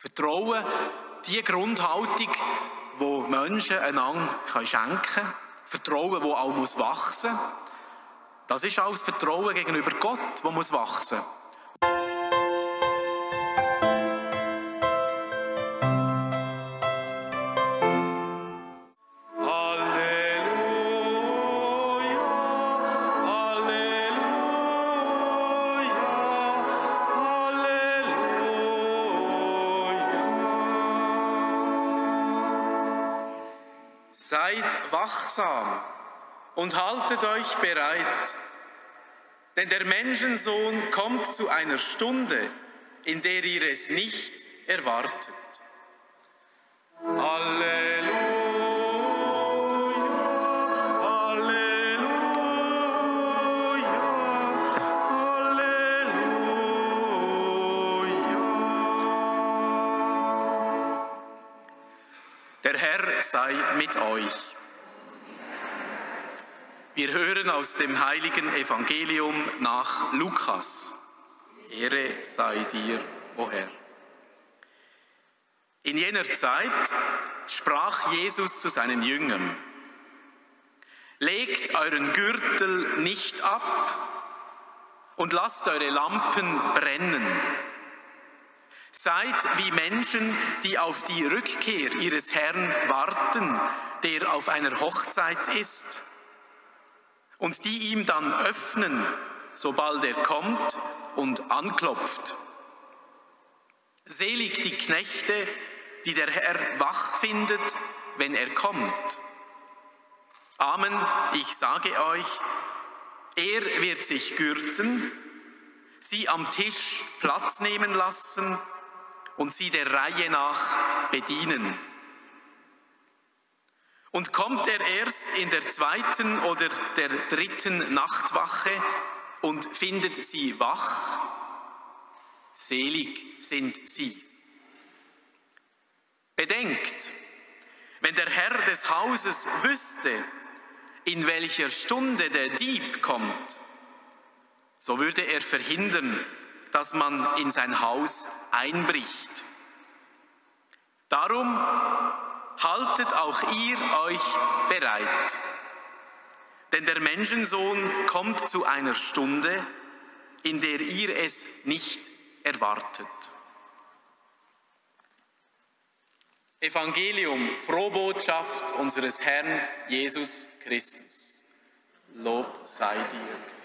Vertrauen, die Grundhaltung, wo Menschen einander schenken können. Vertrauen, wo auch muss wachsen muss. Das ist auch das Vertrauen gegenüber Gott, wo muss wachsen Seid wachsam und haltet euch bereit, denn der Menschensohn kommt zu einer Stunde, in der ihr es nicht erwartet. Halleluja, Sei mit euch. Wir hören aus dem heiligen Evangelium nach Lukas. Ehre sei dir, o Herr. In jener Zeit sprach Jesus zu seinen Jüngern, Legt euren Gürtel nicht ab und lasst eure Lampen brennen. Seid wie Menschen, die auf die Rückkehr ihres Herrn warten, der auf einer Hochzeit ist und die ihm dann öffnen, sobald er kommt und anklopft. Selig die Knechte, die der Herr wach findet, wenn er kommt. Amen, ich sage euch, er wird sich gürten, sie am Tisch Platz nehmen lassen und sie der Reihe nach bedienen. Und kommt er erst in der zweiten oder der dritten Nachtwache und findet sie wach, selig sind sie. Bedenkt, wenn der Herr des Hauses wüsste, in welcher Stunde der Dieb kommt, so würde er verhindern, dass man in sein Haus einbricht. Darum haltet auch ihr euch bereit. Denn der Menschensohn kommt zu einer Stunde, in der ihr es nicht erwartet. Evangelium, Frohbotschaft unseres Herrn Jesus Christus. Lob sei dir.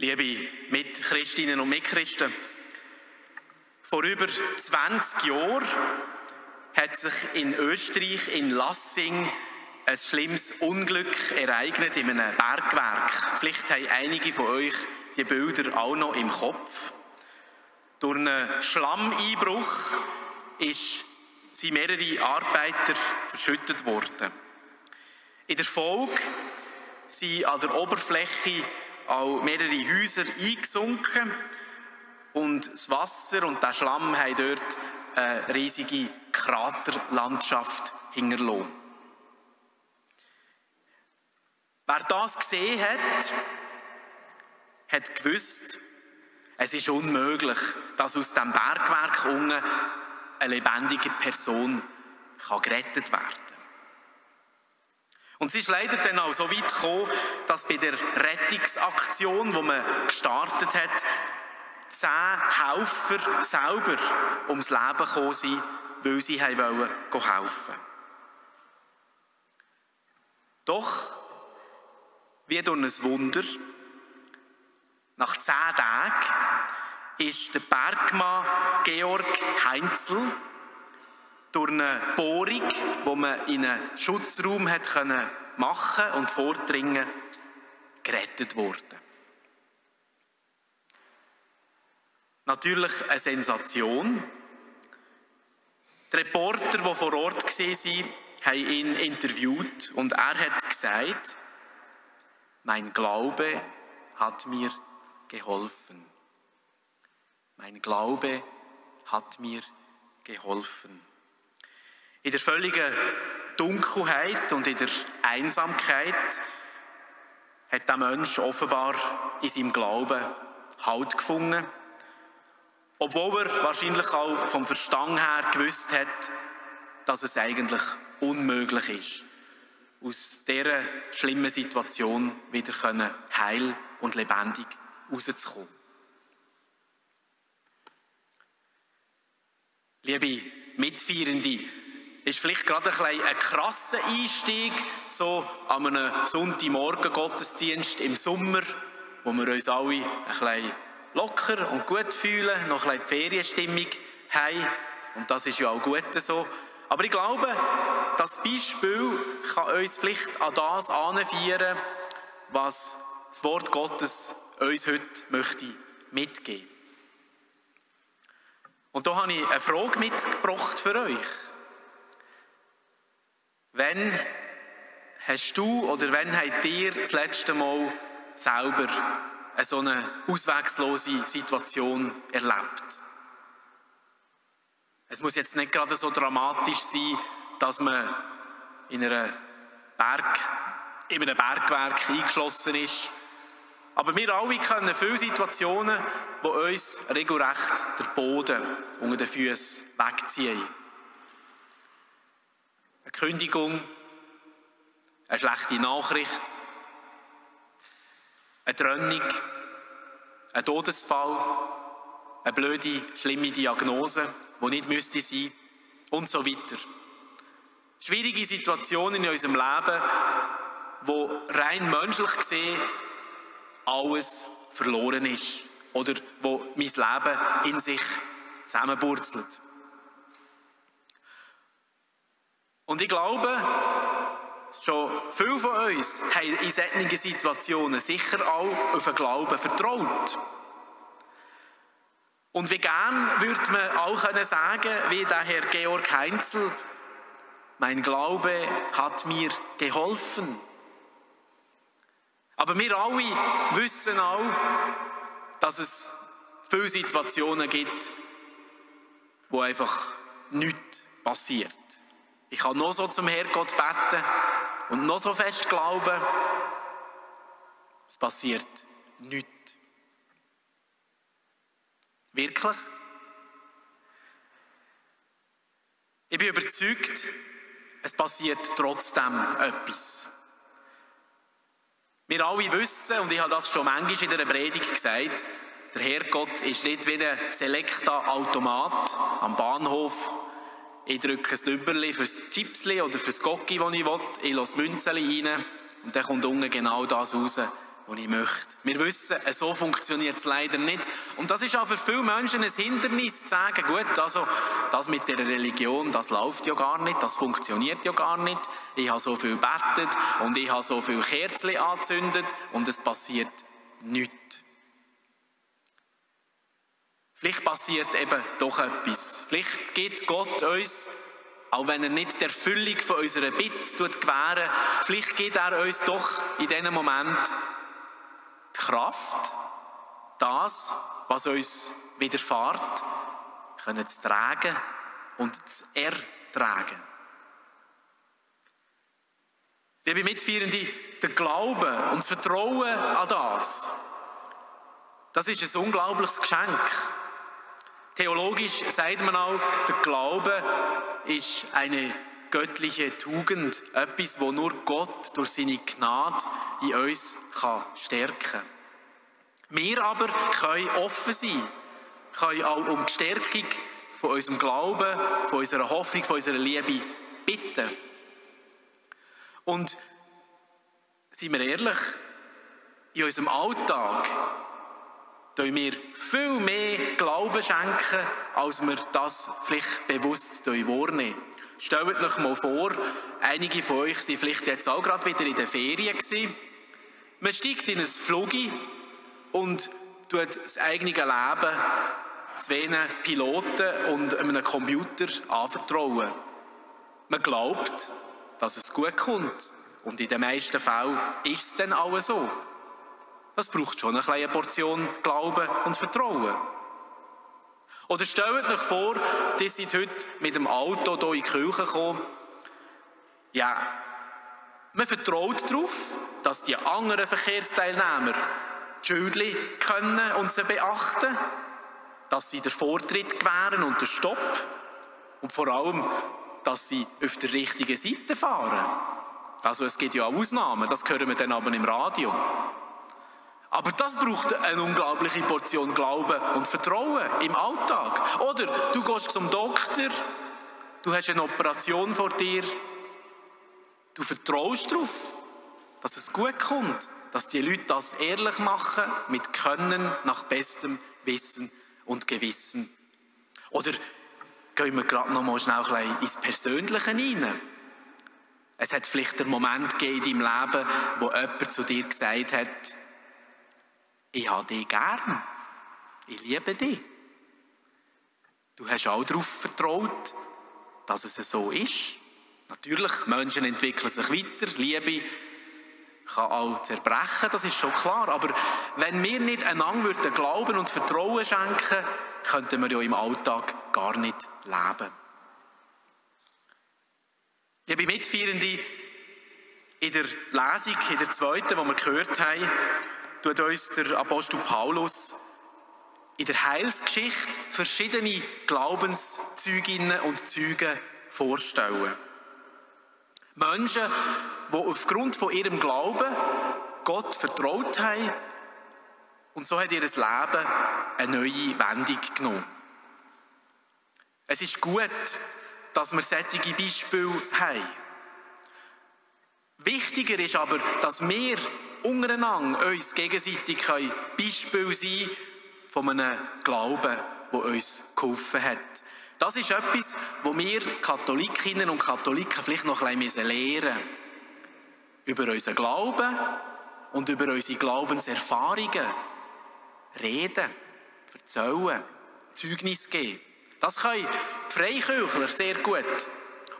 Liebe Mitchristinnen und Mitchristen, vor über 20 Jahren hat sich in Österreich, in Lassing, ein schlimmes Unglück ereignet in einem Bergwerk. Vielleicht haben einige von euch die Bilder auch noch im Kopf. Durch einen Schlammeinbruch sind mehrere Arbeiter verschüttet worden. In der Folge sind an der Oberfläche auch mehrere Häuser eingesunken und das Wasser und der Schlamm haben dort eine riesige Kraterlandschaft hinterlassen. Wer das gesehen hat, hat gewusst, es ist unmöglich, dass aus dem Bergwerk unten eine lebendige Person gerettet werden kann. Und es ist leider dann auch so weit gekommen, dass bei der Rettungsaktion, die man gestartet hat, zehn Helfer selber ums Leben gekommen sind, weil sie helfen. Doch, wie durch ein Wunder, nach zehn Tagen ist der Bergmann Georg Heinzel durch eine Bohrung, die man in einen Schutzraum hat können machen und vordringen, gerettet worden. Natürlich eine Sensation. Die Reporter, die vor Ort waren, haben ihn interviewt und er hat gesagt, Mein Glaube hat mir geholfen. Mein Glaube hat mir geholfen. In der völligen Dunkelheit und in der Einsamkeit hat der Mensch offenbar in seinem Glauben Halt gefunden, obwohl er wahrscheinlich auch vom Verstand her gewusst hat, dass es eigentlich unmöglich ist, aus dieser schlimmen Situation wieder heil und lebendig rauszukommen. Liebe Mitfeierende, ist vielleicht gerade ein, ein krasser Einstieg, so an einem Sonntagmorgen Gottesdienst im Sommer, wo wir uns alle ein bisschen locker und gut fühlen, noch ein bisschen Ferienstimmung haben. Und das ist ja auch gut so. Aber ich glaube, das Beispiel kann uns vielleicht an das anführen, was das Wort Gottes uns heute möchte mitgeben. Und da habe ich eine Frage mitgebracht für euch. Wann hast du oder wann habt ihr das letzte Mal selber eine so eine auswegslose Situation erlebt? Es muss jetzt nicht gerade so dramatisch sein, dass man in, Berg, in einem Bergwerk eingeschlossen ist. Aber wir alle kennen viele Situationen, wo uns regelrecht der Boden unter den Füßen wegziehen. Eine Kündigung, eine schlechte Nachricht, eine Trennung, ein Todesfall, eine blöde, schlimme Diagnose, die nicht müsste sein. Und so weiter. Schwierige Situationen in unserem Leben, wo rein menschlich gesehen alles verloren ist. Oder wo mein Leben in sich zusammenburzelt. Und ich glaube, schon viele von uns haben in solchen Situationen sicher auch auf den Glauben vertraut. Und wie gern würde man auch können sagen, wie der Herr Georg Heinzel, mein Glaube hat mir geholfen. Aber wir alle wissen auch, dass es viele Situationen gibt, wo einfach nichts passiert. Ich kann noch so zum Herrgott beten und noch so fest glauben, es passiert nichts. Wirklich? Ich bin überzeugt, es passiert trotzdem etwas. Wir alle wissen, und ich habe das schon manchmal in der Predigt gesagt, der Herrgott ist nicht wie ein Selecta-Automat am Bahnhof, ich drücke ein Lüberli fürs Chipsli oder fürs Gocki, das ich will. Ich lasse Münzen rein und dann kommt unten genau das raus, was ich möchte. Wir wissen, so funktioniert es leider nicht. Und das ist auch für viele Menschen ein Hindernis, zu sagen, gut, also das mit der Religion, das läuft ja gar nicht, das funktioniert ja gar nicht. Ich habe so viel betet und ich habe so viel Kerzen angezündet und es passiert nichts. Vielleicht passiert eben doch etwas. Vielleicht gibt Gott uns, auch wenn er nicht der Erfüllung von unserer Bitte gewähren, vielleicht gibt er uns doch in diesem Moment die Kraft, das, was uns widerfährt, können zu tragen und zu ertragen. Liebe Mitfeierende, der Glaube und das Vertrauen an das, das ist ein unglaubliches Geschenk. Theologisch sagt man auch, der Glaube ist eine göttliche Tugend, etwas, wo nur Gott durch seine Gnade in uns kann stärken kann. Wir aber können offen sein, können auch um die Stärkung von unserem Glauben, von unserer Hoffnung, von unserer Liebe bitten. Und seien wir ehrlich, in unserem Alltag können wir viel mehr Glauben schenken, als wir das vielleicht bewusst wahrnehmen. Stellt euch mal vor, einige von euch sind vielleicht jetzt auch gerade wieder in den Ferien gewesen. Man steigt in ein Flugzeug und tut das eigene Leben zwei Piloten und einem Computer anvertrauen. Man glaubt, dass es gut kommt. Und in den meisten Fällen ist es dann auch so. Das braucht schon eine kleine Portion Glauben und Vertrauen. Oder stellt euch vor, ihr seid heute mit dem Auto hier in die Kirche gekommen. Ja, man vertraut darauf, dass die anderen Verkehrsteilnehmer die Schildchen können und sie beachten, dass sie den Vortritt gewähren und den Stopp und vor allem, dass sie auf der richtigen Seite fahren. Also es gibt ja auch Ausnahmen, das hören wir dann aber im Radio. Aber das braucht eine unglaubliche Portion Glauben und Vertrauen im Alltag. Oder du gehst zum Doktor, du hast eine Operation vor dir, du vertraust darauf, dass es gut kommt, dass die Leute das ehrlich machen, mit Können, nach bestem Wissen und Gewissen. Oder gehen wir gerade noch mal schnell ins Persönliche hinein. Es hat vielleicht einen Moment gegeben in deinem Leben, wo jemand zu dir gesagt hat, ich habe dich gern, ich liebe dich. Du hast auch darauf vertraut, dass es so ist. Natürlich, Menschen entwickeln sich weiter, Liebe kann auch zerbrechen, das ist schon klar. Aber wenn wir nicht einander Glauben und Vertrauen schenken, könnten wir ja im Alltag gar nicht leben. Liebe Mitfeierende, in der Lesung, in der zweiten, die wir gehört haben, tut uns der Apostel Paulus in der Heilsgeschichte verschiedene Glaubenszeuginnen und Zeugen vorstellen. Menschen, die aufgrund von ihrem Glauben Gott vertraut haben und so hat ihr Leben eine neue Wendung genommen. Es ist gut, dass wir solche Beispiele haben. Wichtiger ist aber, dass wir untereinander uns gegenseitig Beispiel sein von einem Glauben, der uns geholfen hat. Das ist etwas, wo wir Katholikinnen und Katholiken vielleicht noch ein bisschen lernen müssen. Über unseren Glauben und über unsere Glaubenserfahrungen reden, erzählen, Zeugnis geben. Das können Freikirchler sehr gut.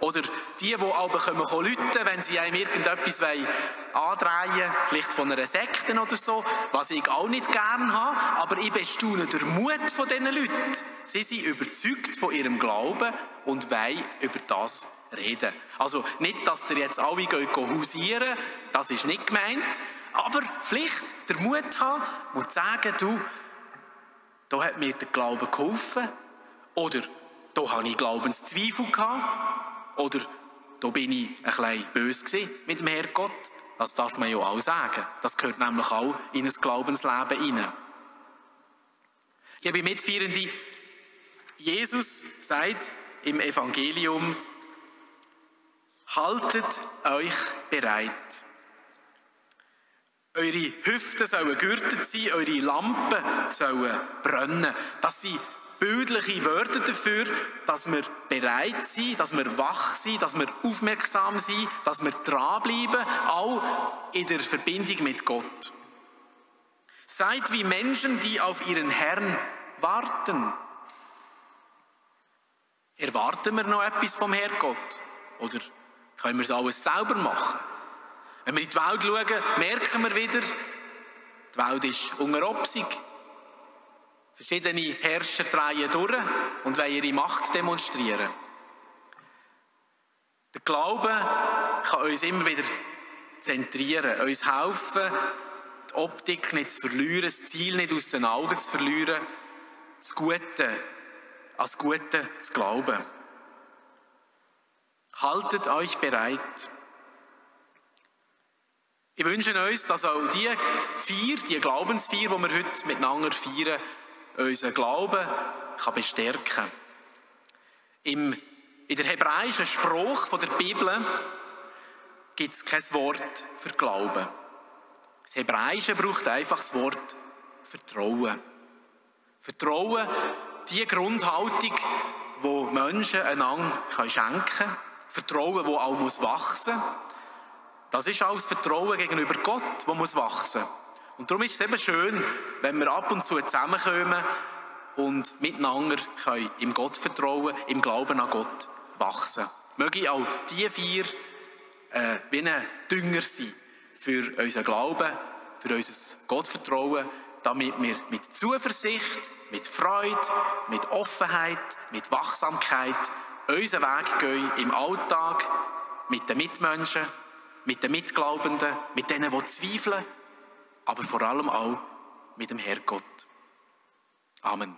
Oder die, die aber kommen rufen, wenn sie einem irgendetwas andrehen wollen, vielleicht von einer Sekte oder so, was ich auch nicht gern habe, aber ich bestaune den Mut von diesen Leuten. Sie sind überzeugt von ihrem Glauben und wollen über das reden. Also nicht, dass sie jetzt alle gehen hausieren, das ist nicht gemeint, aber vielleicht den Mut haben und sagen, du, da hat mir der Glaube geholfen oder da habe ich Glaubenszweifel gehabt. Oder da bin ich ein bisschen böse mit dem Herrgott. Das darf man ja auch sagen. Das gehört nämlich auch in ein Glaubensleben hinein. Liebe Mitfeierende, Jesus sagt im Evangelium, haltet euch bereit. Eure Hüften sollen gürtet sein, eure Lampen sollen brennen. Das sind bildliche Wörter dafür, dass wir bereit sind, dass wir wach sind, dass wir aufmerksam sind, dass wir dranbleiben, auch in der Verbindung mit Gott. Seid wie Menschen, die auf ihren Herrn warten. Erwarten wir noch etwas vom Herrgott? Oder können wir es alles selber machen? Wenn wir in die Welt schauen, merken wir wieder, die Welt ist unter Obsig. Verschiedene Herrscher drehen durch und wollen ihre Macht demonstrieren. Der Glaube kann uns immer wieder zentrieren, uns helfen, die Optik nicht zu verlieren, das Ziel nicht aus den Augen zu verlieren, das Gute, als Gute zu glauben. Haltet euch bereit. Ich wünsche uns, dass auch die vier, die Glaubensvier, die wir heute miteinander feiern, unseren Glauben kann bestärken Im, In der hebräischen Spruch der Bibel gibt es kein Wort für Glauben. Das Hebräische braucht einfach das Wort Vertrauen. Vertrauen, die Grundhaltung, wo Menschen einander schenken können. Vertrauen, wo auch wachsen muss. Das ist auch das Vertrauen gegenüber Gott, das wachsen muss. Und darum ist es eben schön, wenn wir ab und zu zusammenkommen und miteinander können im Gott vertrauen, im Glauben an Gott wachsen. Möge auch die vier äh, wie ein Dünger sein für unseren Glauben, für unser Gottvertrauen, damit wir mit Zuversicht, mit Freude, mit Offenheit, mit Wachsamkeit unseren Weg gehen im Alltag, mit den Mitmenschen, mit den Mitglaubenden, mit denen, die zweifeln, aber vor allem auch mit dem Herrgott. Amen.